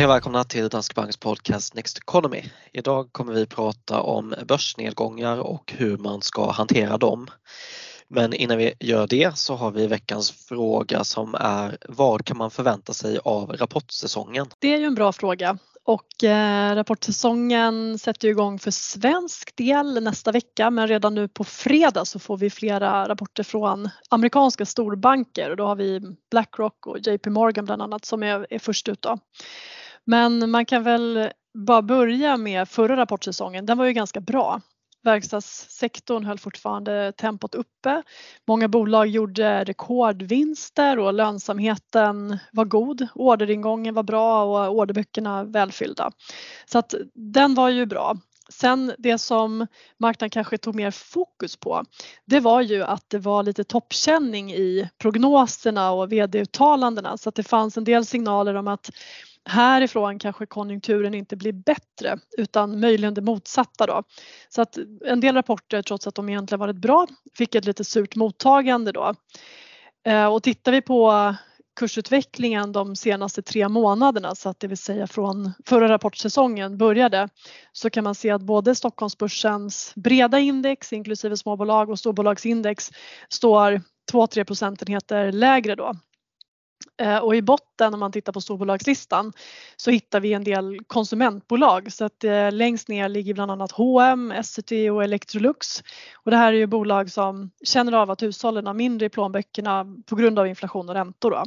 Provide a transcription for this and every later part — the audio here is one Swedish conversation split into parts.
Hej och välkomna till Danske Banks podcast Next Economy. Idag kommer vi prata om börsnedgångar och hur man ska hantera dem. Men innan vi gör det så har vi veckans fråga som är vad kan man förvänta sig av rapportsäsongen? Det är ju en bra fråga och eh, rapportsäsongen sätter igång för svensk del nästa vecka men redan nu på fredag så får vi flera rapporter från amerikanska storbanker och då har vi Blackrock och JP Morgan bland annat som är, är först ut. Då. Men man kan väl bara börja med förra rapportsäsongen, den var ju ganska bra. Verkstadssektorn höll fortfarande tempot uppe. Många bolag gjorde rekordvinster och lönsamheten var god. Orderingången var bra och orderböckerna välfyllda. Så att den var ju bra. Sen det som marknaden kanske tog mer fokus på det var ju att det var lite toppkänning i prognoserna och vd-uttalandena så att det fanns en del signaler om att härifrån kanske konjunkturen inte blir bättre utan möjligen det motsatta då. Så att en del rapporter trots att de egentligen varit bra fick ett lite surt mottagande då. Eh, och tittar vi på kursutvecklingen de senaste tre månaderna, så att det vill säga från förra rapportsäsongen började, så kan man se att både Stockholmsbörsens breda index inklusive småbolag och storbolagsindex står 2-3 procentenheter lägre då Eh, och i botten om man tittar på storbolagslistan så hittar vi en del konsumentbolag så att eh, längst ner ligger bland annat H&M, Essity och Electrolux. Och det här är ju bolag som känner av att hushållen har mindre i plånböckerna på grund av inflation och räntor. Då.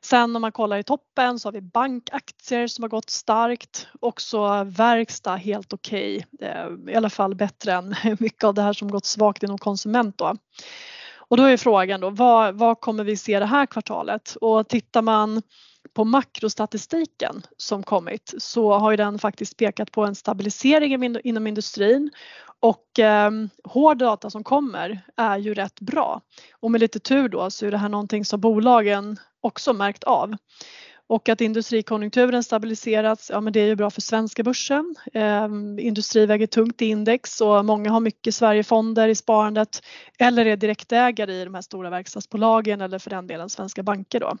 Sen om man kollar i toppen så har vi bankaktier som har gått starkt. Också verkstad helt okej, okay. I alla fall bättre än mycket av det här som gått svagt inom konsument. Då. Och då är frågan då, vad, vad kommer vi se det här kvartalet? Och tittar man på makrostatistiken som kommit så har ju den faktiskt pekat på en stabilisering inom industrin och eh, hård data som kommer är ju rätt bra. Och med lite tur då så är det här någonting som bolagen också märkt av. Och att industrikonjunkturen stabiliserats, ja men det är ju bra för svenska börsen. Eh, industri väger tungt i index och många har mycket Sverigefonder i sparandet eller är direktägare i de här stora verkstadsbolagen eller för den delen svenska banker då.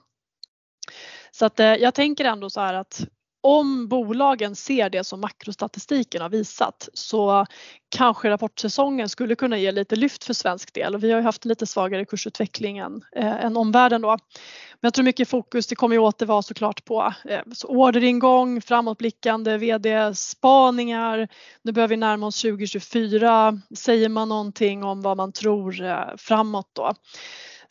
Så att eh, jag tänker ändå så här att om bolagen ser det som makrostatistiken har visat så kanske rapportsäsongen skulle kunna ge lite lyft för svensk del och vi har ju haft lite svagare kursutveckling än, eh, än omvärlden då. Men jag tror mycket fokus det kommer ju åter vara såklart på eh, så orderingång, framåtblickande vd-spaningar. Nu börjar vi närma oss 2024. Säger man någonting om vad man tror eh, framåt då?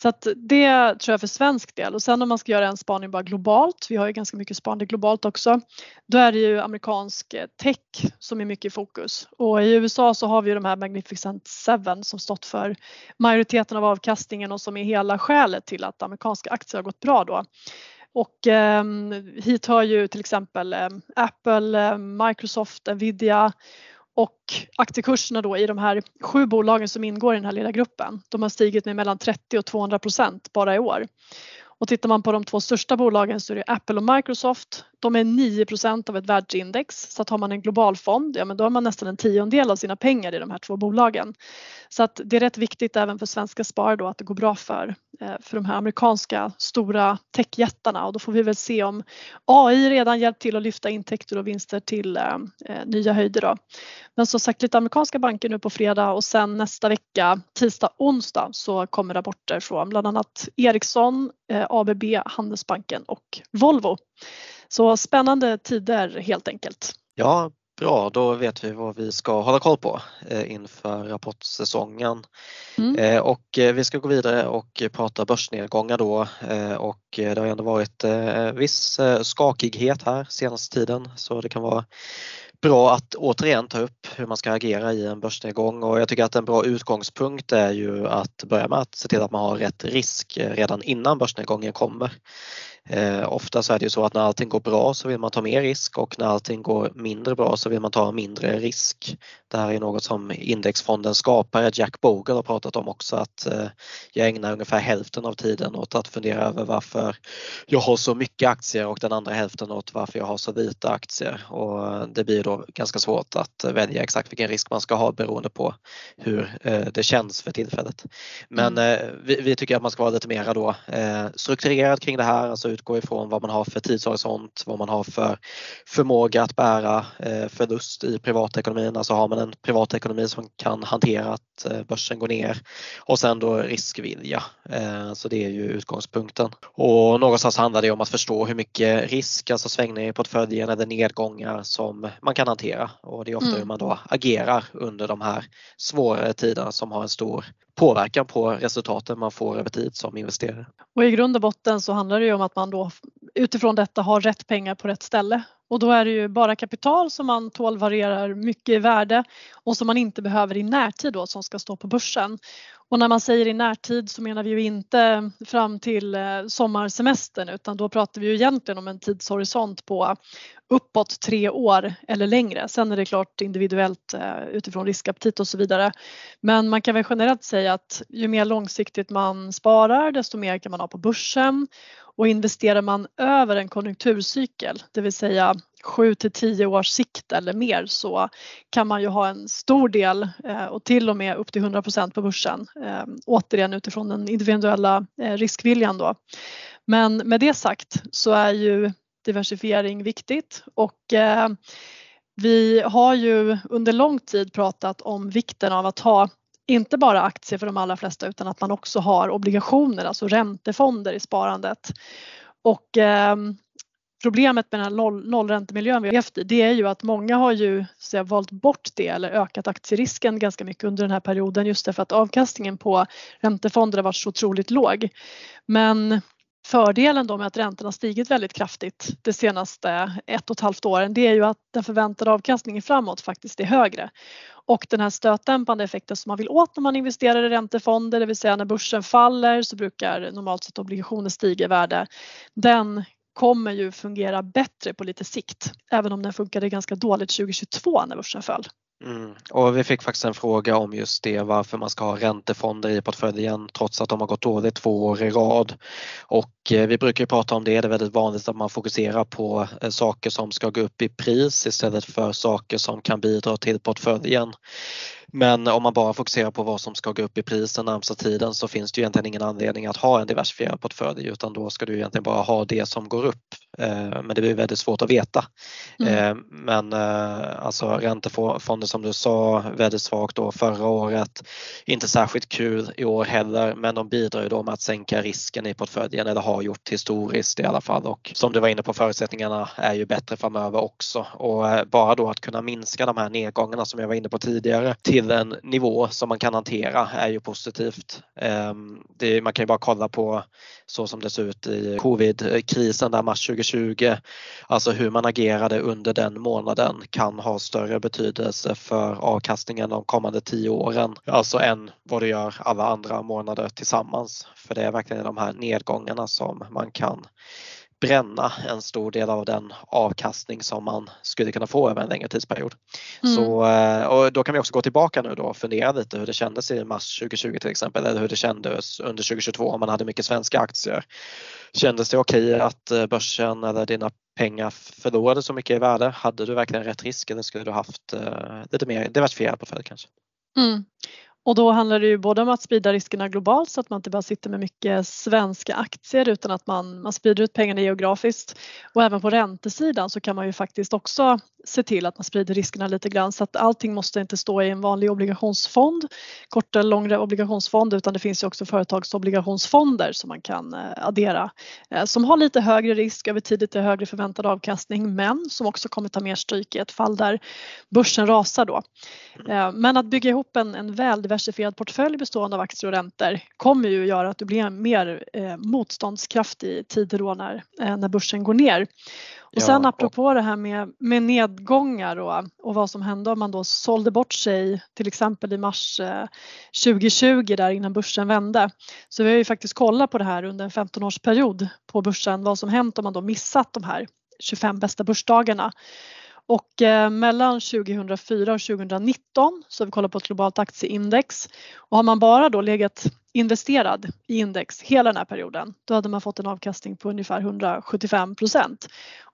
Så att det tror jag för svensk del och sen om man ska göra en spaning bara globalt, vi har ju ganska mycket spaning globalt också, då är det ju amerikansk eh, tech som är mycket i fokus och i USA så har vi ju de här Magnificent Seven som stått för majoriteten av avkastningen och som är hela skälet till att amerikanska aktier har gått bra då. Och eh, hit hör ju till exempel eh, Apple, eh, Microsoft, Nvidia och aktiekurserna då i de här sju bolagen som ingår i den här lilla gruppen, de har stigit med mellan 30 och 200 procent bara i år. Och tittar man på de två största bolagen så är det Apple och Microsoft. De är 9% av ett världsindex så att har man en global fond, ja men då har man nästan en tiondel av sina pengar i de här två bolagen. Så att det är rätt viktigt även för svenska sparare då att det går bra för, eh, för de här amerikanska stora techjättarna och då får vi väl se om AI redan hjälpt till att lyfta intäkter och vinster till eh, eh, nya höjder då. Men som sagt lite amerikanska banker nu på fredag och sen nästa vecka tisdag, onsdag så kommer rapporter från bland annat Ericsson, ABB, Handelsbanken och Volvo. Så spännande tider helt enkelt. Ja, bra. Då vet vi vad vi ska hålla koll på eh, inför rapportsäsongen. Mm. Eh, och vi ska gå vidare och prata börsnedgångar då och det har ändå varit viss skakighet här senaste tiden så det kan vara bra att återigen ta upp hur man ska agera i en börsnedgång och jag tycker att en bra utgångspunkt är ju att börja med att se till att man har rätt risk redan innan börsnedgången kommer. Eh, ofta så är det ju så att när allting går bra så vill man ta mer risk och när allting går mindre bra så vill man ta mindre risk. Det här är något som indexfondens skapare Jack Bogle har pratat om också att eh, jag ägnar ungefär hälften av tiden åt att fundera över varför jag har så mycket aktier och den andra hälften åt varför jag har så lite aktier och det blir då ganska svårt att välja exakt vilken risk man ska ha beroende på hur eh, det känns för tillfället. Men mm. vi, vi, tycker att man ska vara lite mera då strukturerad kring det här, alltså utgår ifrån vad man har för tidshorisont, vad man har för förmåga att bära eh, förlust i privatekonomin. Alltså har man en privatekonomi som kan hantera att eh, börsen går ner och sen då riskvilja. Så det är ju utgångspunkten. Och någonstans handlar det om att förstå hur mycket risk, alltså svängningar i portföljen eller nedgångar som man kan hantera och det är ofta mm. hur man då agerar under de här svårare tiderna som har en stor påverkan på resultaten man får över tid som investerare. Och i grund och botten så handlar det ju om att man då utifrån detta har rätt pengar på rätt ställe och då är det ju bara kapital som man tål varierar mycket i värde och som man inte behöver i närtid då som ska stå på börsen. Och när man säger i närtid så menar vi ju inte fram till eh, sommarsemestern utan då pratar vi ju egentligen om en tidshorisont på uppåt tre år eller längre. Sen är det klart individuellt eh, utifrån riskaptit och så vidare. Men man kan väl generellt säga att ju mer långsiktigt man sparar desto mer kan man ha på börsen och investerar man över en konjunkturcykel, det vill säga 7 till 10 års sikt eller mer så kan man ju ha en stor del eh, och till och med upp till 100% på börsen. Eh, återigen utifrån den individuella eh, riskviljan då. Men med det sagt så är ju diversifiering viktigt och vi har ju under lång tid pratat om vikten av att ha inte bara aktier för de allra flesta utan att man också har obligationer, alltså räntefonder i sparandet. Och eh, problemet med den här noll, nollräntemiljön vi har levt i det är ju att många har ju så valt bort det eller ökat aktierisken ganska mycket under den här perioden just därför att avkastningen på räntefonder har varit så otroligt låg. Men Fördelen då med att räntorna stigit väldigt kraftigt de senaste ett och ett halvt åren det är ju att den förväntade avkastningen framåt faktiskt är högre. Och den här stötdämpande effekten som man vill åt när man investerar i räntefonder, det vill säga när börsen faller så brukar normalt sett obligationer stiga i värde. Den kommer ju fungera bättre på lite sikt, även om den funkade ganska dåligt 2022 när börsen föll. Mm. Och vi fick faktiskt en fråga om just det varför man ska ha räntefonder i portföljen trots att de har gått dåligt två år i rad. Och eh, vi brukar prata om det, det är väldigt vanligt att man fokuserar på eh, saker som ska gå upp i pris istället för saker som kan bidra till portföljen. Men om man bara fokuserar på vad som ska gå upp i pris den närmsta tiden så finns det ju egentligen ingen anledning att ha en diversifierad portfölj utan då ska du egentligen bara ha det som går upp. Eh, men det blir väldigt svårt att veta. Mm. Eh, men eh, alltså räntefonder som du sa väldigt svagt då förra året. Inte särskilt kul i år heller men de bidrar ju då med att sänka risken i portföljen eller har gjort historiskt i alla fall och som du var inne på förutsättningarna är ju bättre framöver också och bara då att kunna minska de här nedgångarna som jag var inne på tidigare till en nivå som man kan hantera är ju positivt. Ehm, man kan ju bara kolla på så som det ser ut i covidkrisen där mars 2020. Alltså hur man agerade under den månaden kan ha större betydelse för avkastningen de kommande tio åren. Alltså än vad det gör alla andra månader tillsammans. För det är verkligen de här nedgångarna som man kan bränna en stor del av den avkastning som man skulle kunna få över en längre tidsperiod. Mm. Så, eh, och då kan vi också gå tillbaka nu då och fundera lite hur det kändes i mars 2020 till exempel eller hur det kändes under 2022 om man hade mycket svenska aktier. Kändes det okej okay att eh, börsen eller dina pengar förlorade så mycket i värde? Hade du verkligen rätt risk eller skulle du haft uh, lite mer diversifierad portfölj kanske? Mm. Och då handlar det ju både om att sprida riskerna globalt så att man inte bara sitter med mycket svenska aktier utan att man, man sprider ut pengarna geografiskt. Och även på räntesidan så kan man ju faktiskt också se till att man sprider riskerna lite grann så att allting måste inte stå i en vanlig obligationsfond, kort eller långre obligationsfond utan det finns ju också företagsobligationsfonder som man kan eh, addera eh, som har lite högre risk över tid, lite högre förväntad avkastning men som också kommer ta mer stryk i ett fall där börsen rasar då. Eh, men att bygga ihop en, en väl diversifierad portfölj bestående av aktier och räntor kommer ju göra att du blir mer motståndskraftig i tider då när, när börsen går ner. Och sen ja, apropå och... det här med, med nedgångar och, och vad som hände om man då sålde bort sig till exempel i mars 2020 eh, där innan börsen vände. Så vi har ju faktiskt kollat på det här under en 15-årsperiod på börsen vad som hänt om man då missat de här 25 bästa börsdagarna. Och eh, mellan 2004 och 2019 så har vi kollat på ett globalt aktieindex och har man bara då legat investerad i index hela den här perioden då hade man fått en avkastning på ungefär 175 procent.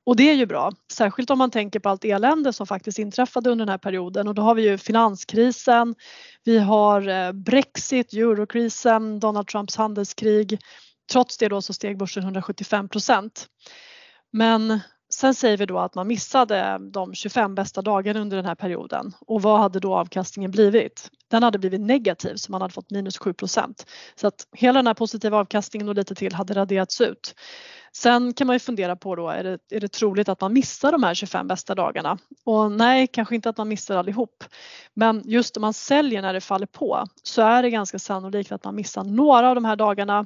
Och det är ju bra, särskilt om man tänker på allt elände som faktiskt inträffade under den här perioden och då har vi ju finanskrisen, vi har eh, Brexit, eurokrisen, Donald Trumps handelskrig, trots det då så steg börsen 175 procent. Men sen säger vi då att man missade de 25 bästa dagarna under den här perioden och vad hade då avkastningen blivit? Den hade blivit negativ så man hade fått minus 7. Så att hela den här positiva avkastningen och lite till hade raderats ut. Sen kan man ju fundera på då, är det, är det troligt att man missar de här 25 bästa dagarna? Och nej, kanske inte att man missar allihop. Men just om man säljer när det faller på så är det ganska sannolikt att man missar några av de här dagarna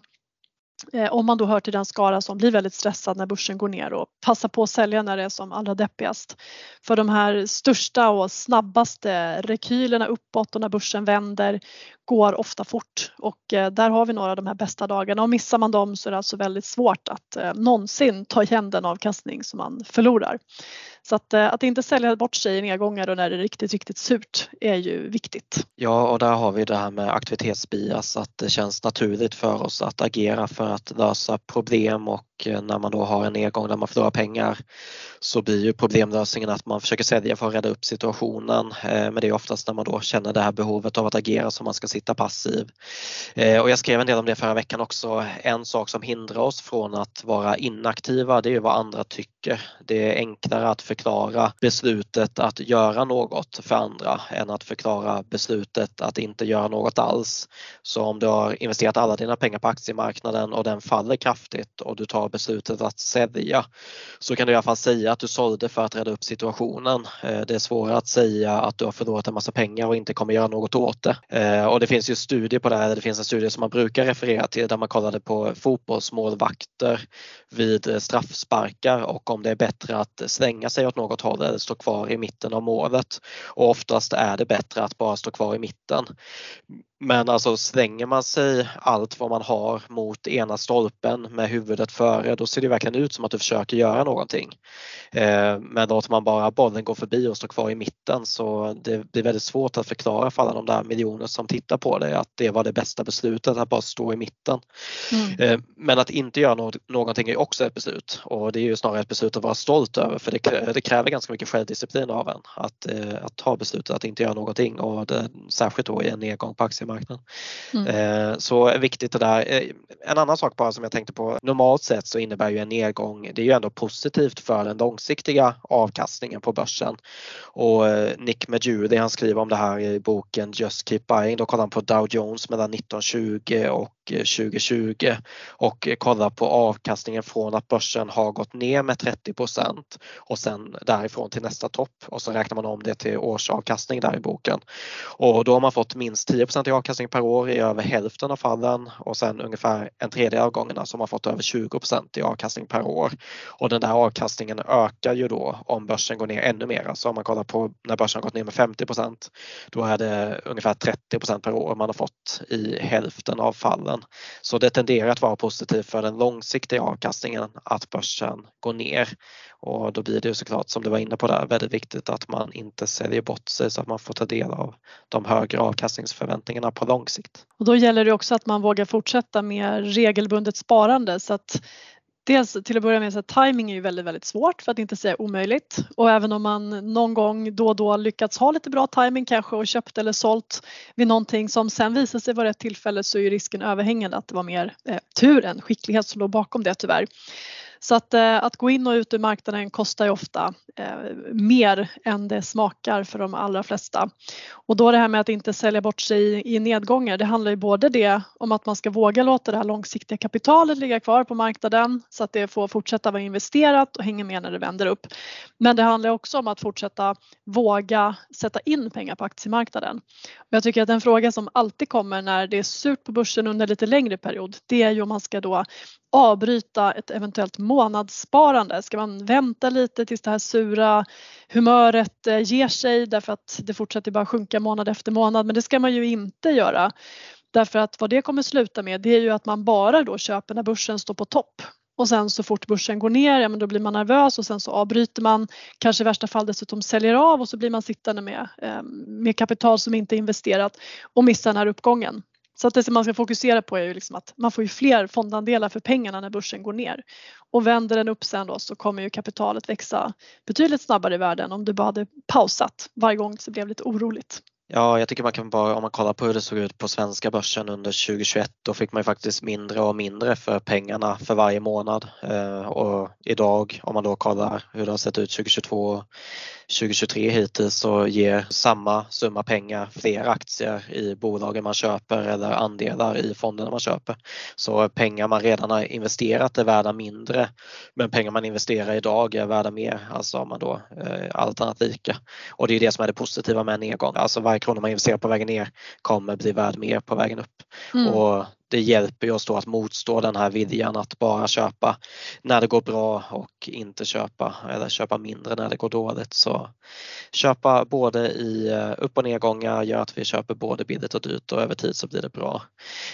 Eh, om man då hör till den skara som blir väldigt stressad när börsen går ner och passar på att sälja när det är som allra deppigast. För de här största och snabbaste rekylerna uppåt och när börsen vänder går ofta fort och eh, där har vi några av de här bästa dagarna och missar man dem så är det alltså väldigt svårt att eh, någonsin ta igen den avkastning som man förlorar. Så att, att inte sälja bort sig i nedgångar och när det är riktigt, riktigt surt är ju viktigt. Ja, och där har vi det här med aktivitetsbias, att det känns naturligt för oss att agera för att lösa problem och eh, när man då har en nedgång där man förlorar pengar så blir ju problemlösningen att man försöker sälja för att rädda upp situationen. Eh, men det är oftast när man då känner det här behovet av att agera som man ska sitta passiv. Eh, och jag skrev en del om det förra veckan också. En sak som hindrar oss från att vara inaktiva det är ju vad andra tycker. Det är enklare att förklara beslutet att göra något för andra än att förklara beslutet att inte göra något alls. Så om du har investerat alla dina pengar på aktiemarknaden och den faller kraftigt och du tar beslutet att sälja så kan du i alla fall säga att du sålde för att rädda upp situationen. Eh, det är svårare att säga att du har förlorat en massa pengar och inte kommer göra något åt det. Eh, och det finns ju studier på det här, det finns en studie som man brukar referera till där man kollade på fotbollsmålvakter vid eh, straffsparkar och om det är bättre att svänga sig åt något håll eller stå kvar i mitten av målet. Och oftast är det bättre att bara stå kvar i mitten. Men alltså slänger man sig allt vad man har mot ena stolpen med huvudet före då ser det verkligen ut som att du försöker göra någonting. Eh, men låter man bara bollen gå förbi och stå kvar i mitten så det blir väldigt svårt att förklara för alla de där miljoner som tittar på det att det var det bästa beslutet att bara stå i mitten. Mm. Eh, men att inte göra någonting är också ett beslut och det är ju snarare ett beslut att vara stolt över för det, kräver ganska mycket självdisciplin av en att, eh, att ta beslutet att inte göra någonting och det, särskilt då i en nedgång på aktier aktiemarknaden. Mm. Eh, så viktigt det där. Eh, en annan sak bara som jag tänkte på. Normalt sett så innebär ju en nedgång, det är ju ändå positivt för den långsiktiga avkastningen på börsen. Och eh, Nick Medjudi han skriver om det här i boken Just Keep Buying. Då kollar han på Dow Jones mellan 1920 och Eh, 2020 och kolla på avkastningen från att börsen har gått ner med 30% och sen därifrån till nästa topp och så räknar man om det till årsavkastning där i boken. Och då har man fått minst 10% i avkastning per år i över hälften av fallen och sen ungefär en tredjedel av gångerna så har man fått över 20% i avkastning per år. Och den där avkastningen ökar ju då om börsen går ner ännu mer. Så om man kollar på när börsen har gått ner med 50% då är det ungefär 30% per år man har fått i hälften av fallen börsen. Så det tenderar att vara positivt för den långsiktiga avkastningen att börsen går ner. Och då blir det ju såklart som du var inne på där väldigt viktigt att man inte säljer bort sig så att man får ta del av de högre avkastningsförväntningarna på lång sikt. Och då gäller det också att man vågar fortsätta med regelbundet sparande så att Dels alltså, till att börja med så att timing är ju väldigt, väldigt svårt för att inte säga omöjligt och även om man någon gång då och då lyckats ha lite bra timing kanske och köpt eller sålt vid någonting som sen visar sig vara ett tillfälle så är ju risken överhängande att det var mer eh, tur än skicklighet som låg bakom det tyvärr. Så att, eh, att gå in och ut ur marknaden kostar ju ofta eh, mer än det smakar för de allra flesta. Och då det här med att inte sälja bort sig i nedgångar, det handlar ju både det om att man ska våga låta det här långsiktiga kapitalet ligga kvar på marknaden så att det får fortsätta vara investerat och hänga med när det vänder upp. Men det handlar också om att fortsätta våga sätta in pengar på aktiemarknaden. Och jag tycker att en fråga som alltid kommer när det är surt på börsen under lite längre period, det är ju om man ska då avbryta ett eventuellt månadssparande? Ska man vänta lite tills det här sura humöret eh, ger sig därför att det fortsätter bara sjunka månad efter månad men det ska man ju inte göra. Därför att vad det kommer sluta med det är ju att man bara då köper när börsen står på topp och sen så fort börsen går ner, ja men då blir man nervös och sen så avbryter man, kanske i värsta fall dessutom säljer av och så blir man sittande med, eh, med kapital som inte är investerat och missar den här uppgången. Så att det som man ska fokusera på är ju liksom att man får ju fler fondandelar för pengarna när börsen går ner. Och vänder den upp sen då så kommer ju kapitalet växa betydligt snabbare i världen om du bara hade pausat varje gång det blev lite oroligt. Ja, jag tycker man kan bara, om man kollar på hur det såg ut på svenska börsen under 2021, då fick man ju faktiskt mindre och mindre för pengarna för varje månad. Eh, och idag, om man då kollar hur det har sett ut 2022 2023 hittills så ger samma summa pengar fler aktier i bolagen man köper eller andelar i fonderna man köper. Så pengar man redan har investerat är värda mindre men pengar man investerar idag är värda mer, alltså om man då eh, allt annat lika. Och det är det som är det positiva med en nedgång. Alltså varje krona man investerar på vägen ner kommer bli värd mer på vägen upp. Mm. Och det hjälper oss då att motstå den här viljan att bara köpa när det går bra och inte köpa eller köpa mindre när det går dåligt. Så köpa både i eh, upp och nedgångar gör att vi köper både billigt och dyrt och över tid så blir det bra.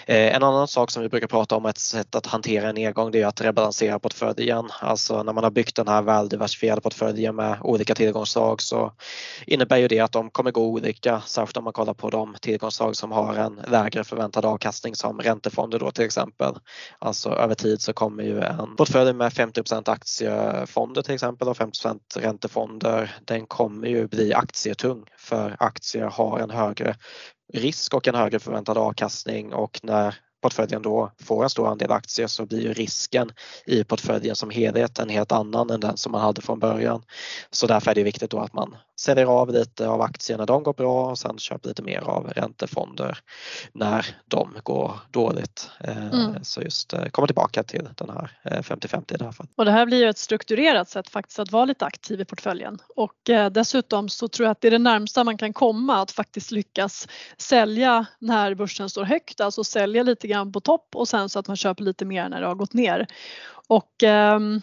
Eh, en annan sak som vi brukar prata om, ett sätt att hantera en nedgång, det är att rebalansera portföljen. Alltså när man har byggt den här väldiversifierade portföljen med olika tillgångsslag så innebär ju det att de kommer gå olika, särskilt om man kollar på de tillgångsslag som har en lägre förväntad avkastning som ränta räntefonder då till exempel. Alltså över tid så kommer ju en portfölj med 50% aktiefonder till exempel och 50% räntefonder, den kommer ju bli aktietung för aktier har en högre risk och en högre förväntad avkastning och när portföljen då får en stor andel aktier så blir ju risken i portföljen som helhet en helt annan än den som man hade från början. Så därför är det viktigt då att man säljer av lite av aktierna när de går bra och sen köper lite mer av räntefonder när de går dåligt. Eh, mm. Så just eh, komma tillbaka till den här 50-50 eh, i det här fallet. Och det här blir ju ett strukturerat sätt faktiskt att vara lite aktiv i portföljen och dessutom så tror jag att det är det närmsta man kan komma att faktiskt lyckas sälja när börsen står högt, alltså sälja lite grann på topp och sen så att man köper lite mer när det har gått ner. Och ehm,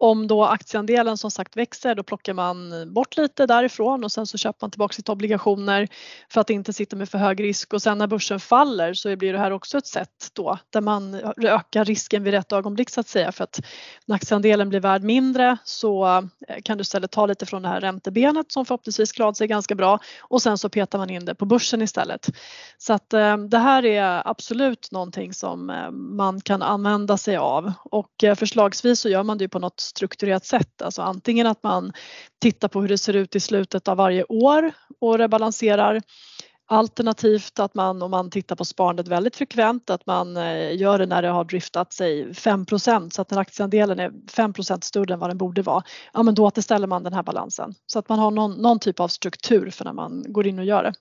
om då aktieandelen som sagt växer då plockar man bort lite därifrån och sen så köper man tillbaka lite obligationer för att inte sitta med för hög risk. Och sen när börsen faller så blir det här också ett sätt då där man ökar risken vid rätt ögonblick så att säga. För att när aktieandelen blir värd mindre så eh, kan du istället ta lite från det här räntebenet som förhoppningsvis klarat sig ganska bra och sen så petar man in det på börsen istället. Så att eh, det här är absolut någonting som eh, man kan använda sig av. Och förslagsvis så gör man det på något strukturerat sätt. Alltså antingen att man tittar på hur det ser ut i slutet av varje år och rebalanserar. Alternativt att man om man tittar på sparandet väldigt frekvent att man eh, gör det när det har driftat sig 5% så att när aktieandelen är 5% större än vad den borde vara. Ja men då återställer man den här balansen så att man har någon, någon typ av struktur för när man går in och gör det.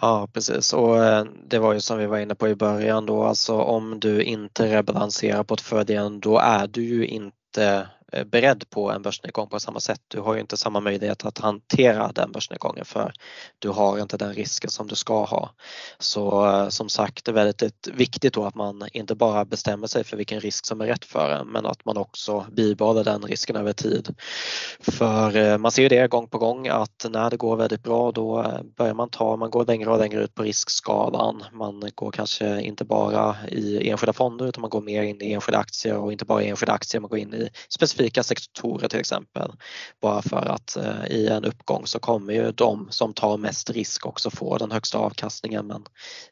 Ja precis och eh, det var ju som vi var inne på i början då alltså om du inte rebalanserar portföljen då är du ju inte Eh, beredd på en börsnedgång på samma sätt. Du har ju inte samma möjlighet att hantera den börsnedgången för du har inte den risken som du ska ha. Så eh, som sagt, det är väldigt viktigt då att man inte bara bestämmer sig för vilken risk som är rätt för en men att man också bibehåller den risken över tid. För eh, man ser ju det gång på gång att när det går väldigt bra då börjar man ta, man går längre och längre ut på riskskalan. Man går kanske inte bara i enskilda fonder utan man går mer in i enskilda aktier och inte bara i enskilda aktier, man går in i specifika specifika sektorer till exempel. Bara för att eh, i en uppgång så kommer ju de som tar mest risk också få den högsta avkastningen men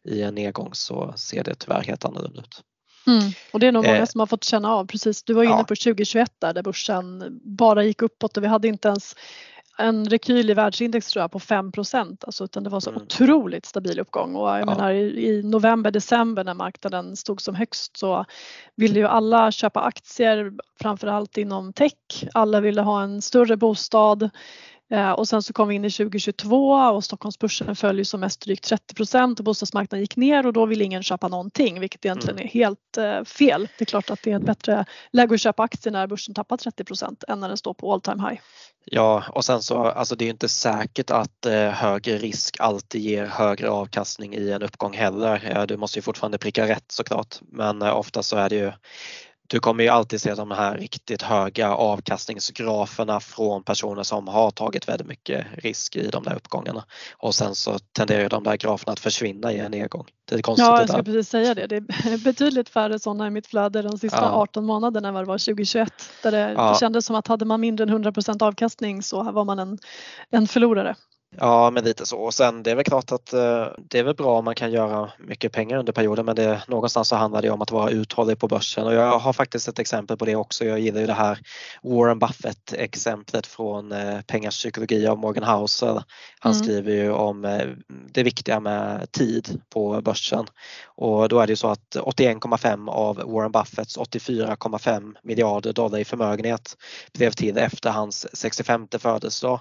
i en nedgång så ser det tyvärr helt annorlunda ut. Mm. Och det är nog många eh, som har fått känna av precis. Du var inne ja. på 2021 där, där börsen bara gick uppåt och vi hade inte ens en rekyl i världsindex tror jag på 5 alltså, utan det var så mm. otroligt stabil uppgång och jag ja. menar i, november, december när marknaden stod som högst så ville ju alla köpa aktier framförallt inom tech. Alla ville ha en större bostad. Eh, och sen så kom vi in i 2022 och Stockholmsbörsen föll ju som mest drygt 30 procent och bostadsmarknaden gick ner och då vill ingen köpa någonting vilket egentligen mm. är helt eh, fel. Det är klart att det är ett bättre läge att köpa aktier när börsen tappar 30 procent än när den står på all time high. Ja och sen så alltså det är inte säkert att eh, högre risk alltid ger högre avkastning i en uppgång heller. Du måste ju fortfarande pricka rätt såklart men ofta så är det ju du kommer ju alltid se de här riktigt höga avkastningsgraferna från personer som har tagit väldigt mycket risk i de där uppgångarna och sen så tenderar de där graferna att försvinna i en nedgång. Det är konstigt ja, jag skulle precis säga det. Det är betydligt färre sådana i mitt flöde de sista ja. 18 månaderna än vad det var 2021 där det ja. kändes som att hade man mindre än 100 avkastning så var man en, en förlorare. Ja, men lite så. Och sen det är väl klart att eh, det är väl bra om man kan göra mycket pengar under perioden men det, någonstans så handlar det om att vara uthållig på börsen och jag har faktiskt ett exempel på det också. Jag gillar ju det här Warren Buffett exemplet från eh, Pengars psykologi av Morgan Housel. Han mm. skriver ju om eh, det viktiga med tid på börsen och då är det ju så att 81,5 av Warren Buffetts 84,5 miljarder dollar i förmögenhet blev till efter hans 65 födelsedag.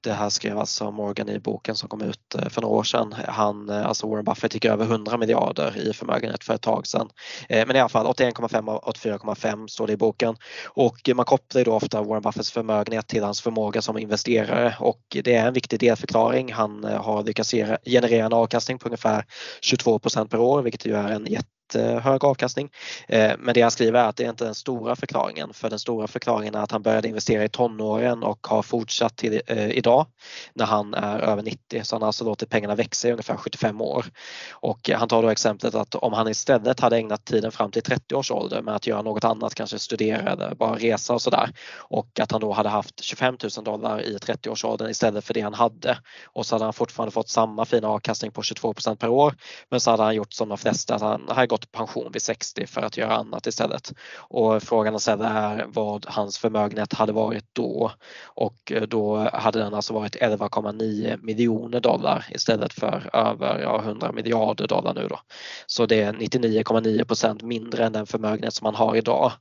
Det här skrev alltså Morgan i boken som kom ut eh, för några år sedan. Han, eh, alltså Warren Buffett gick över 100 miljarder i förmögenhet för ett tag sedan. Eh, men i alla fall 81,5 av 84,5 står det i boken och man kopplar ju då ofta Warren Buffetts förmögenhet till hans förmåga som investerare och det är en viktig delförklaring. Han har lyckats generera en avkastning på ungefär 22% per år vilket ju är en jätte Eh, hög avkastning. Eh, men det han skriver är att det är inte den stora förklaringen för den stora förklaringen är att han började investera i tonåren och har fortsatt till eh, idag när han är över 90 så han har alltså låtit pengarna växa i ungefär 75 år. Och han tar då exemplet att om han istället hade ägnat tiden fram till 30 års ålder med att göra något annat, kanske studera eller bara resa och sådär och att han då hade haft 25 000 dollar i 30-årsåldern istället för det han hade och så hade han fortfarande fått samma fina avkastning på 22% per år men så hade han gjort som de flesta, att han hade gått pension vid 60 för att göra annat istället. Och frågan att ställa är vad hans förmögenhet hade varit då och eh, då hade den alltså varit 11,9 miljoner dollar istället för över ja, 100 miljarder dollar nu då. Så det är 99,9 procent mindre än den förmögenhet som man har idag.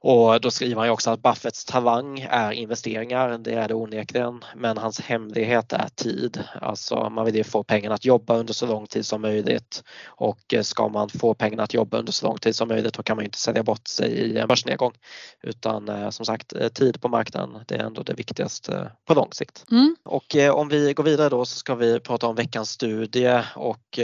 Och då skriver han ju också att Buffetts talang är investeringar, det är det onekligen, men hans hemlighet är tid. Alltså man vill ju få pengarna att jobba under så lång tid som möjligt och ska man få pengarna att jobba under så lång tid som möjligt då kan man inte sälja bort sig i en börsnedgång. Utan eh, som sagt eh, tid på marknaden, det är ändå det viktigaste på lång sikt. Mm. Och eh, om vi går vidare då så ska vi prata om veckans studie och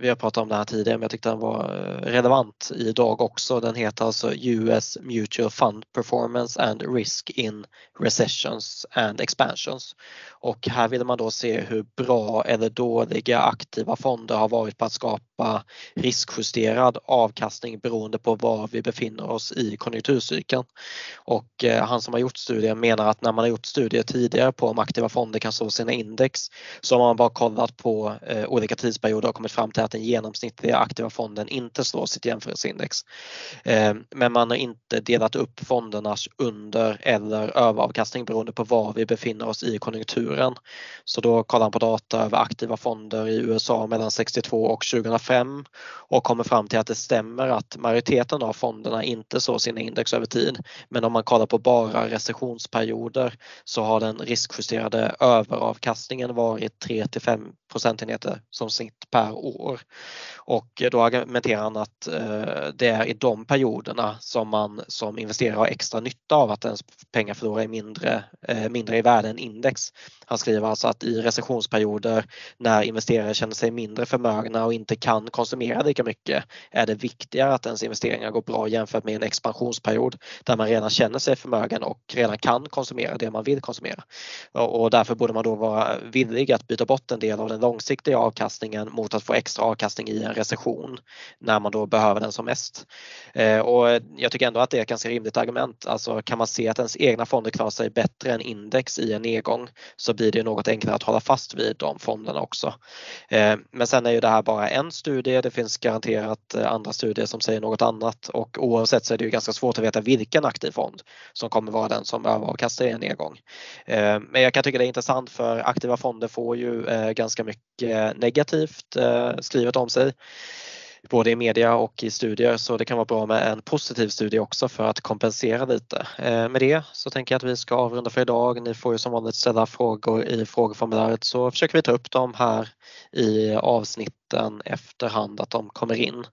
vi har pratat om det här tidigare men jag tyckte den var relevant idag också. Den heter alltså US mutual fund performance and risk in recessions and expansions. Och här vill man då se hur bra eller dåliga aktiva fonder har varit på att skapa riskjusterad avkastning beroende på var vi befinner oss i konjunkturcykeln. Och eh, han som har gjort studien menar att när man har gjort studier tidigare på om aktiva fonder kan slå sina index så har man bara kollat på eh, olika tidsperioder och kommit fram till att den genomsnittliga aktiva fonden inte slår sitt jämförelseindex. Eh, men man har inte delat upp fondernas under eller överavkastning beroende på var vi befinner oss i konjunkturen. Så då kollar han på data över aktiva fonder i USA mellan 62 och 2005 och kommer fram till att det stämmer att majoriteten av fonderna inte sår sina index över tid. Men om man kollar på bara recessionsperioder så har den riskjusterade överavkastningen varit 3 till 5 procentenheter som snitt per år. Och då argumenterar han att eh, det är i de perioderna som man som investerare har extra nytta av att ens pengar förlorar mindre, eh, mindre i värde än index. Han skriver alltså att i recessionsperioder när investerare känner sig mindre förmögna och inte kan konsumerar lika mycket är det viktigare att ens investeringar går bra jämfört med en expansionsperiod där man redan känner sig förmögen och redan kan konsumera det man vill konsumera. Och därför borde man då vara villig att byta bort en del av den långsiktiga avkastningen mot att få extra avkastning i en recession när man då behöver den som mest. Eh, och jag tycker ändå att det är ett ganska rimligt argument. Alltså kan man se att ens egna fonder klarar sig bättre än index i en nedgång så blir det något enklare att hålla fast vid de fonderna också. Eh, men sen är ju det här bara en studie. Det finns garanterat eh, andra studier som säger något annat och oavsett så är det ju ganska svårt att veta vilken aktiv fond som kommer vara den som överavkastar i en nedgång. Eh, men jag kan tycka det är intressant för aktiva fonder får ju eh, ganska mycket negativt skrivet om sig både i media och i studier så det kan vara bra med en positiv studie också för att kompensera lite. Eh, med det så tänker jag att vi ska avrunda för idag. Ni får ju som vanligt ställa frågor i frågeformuläret så försöker vi ta upp dem här i avsnitten efterhand att de kommer in.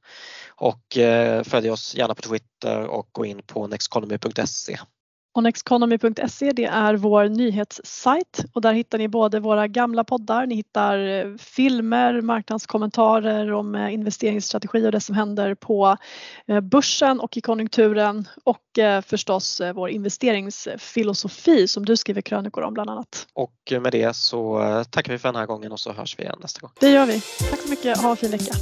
Och eh, följ oss gärna på Twitter och gå in på nexteconomy.se. Onexeconomy.se det är vår nyhetssajt och där hittar ni både våra gamla poddar, ni hittar eh, filmer, marknadskommentarer om eh, investeringsstrategi och det som händer på eh, börsen och i konjunkturen och förstås vår investeringsfilosofi som du skriver krönikor om bland annat. Och med det så tackar vi för den här gången och så hörs vi igen nästa gång. Det gör vi. Tack så mycket, ha en fin vecka.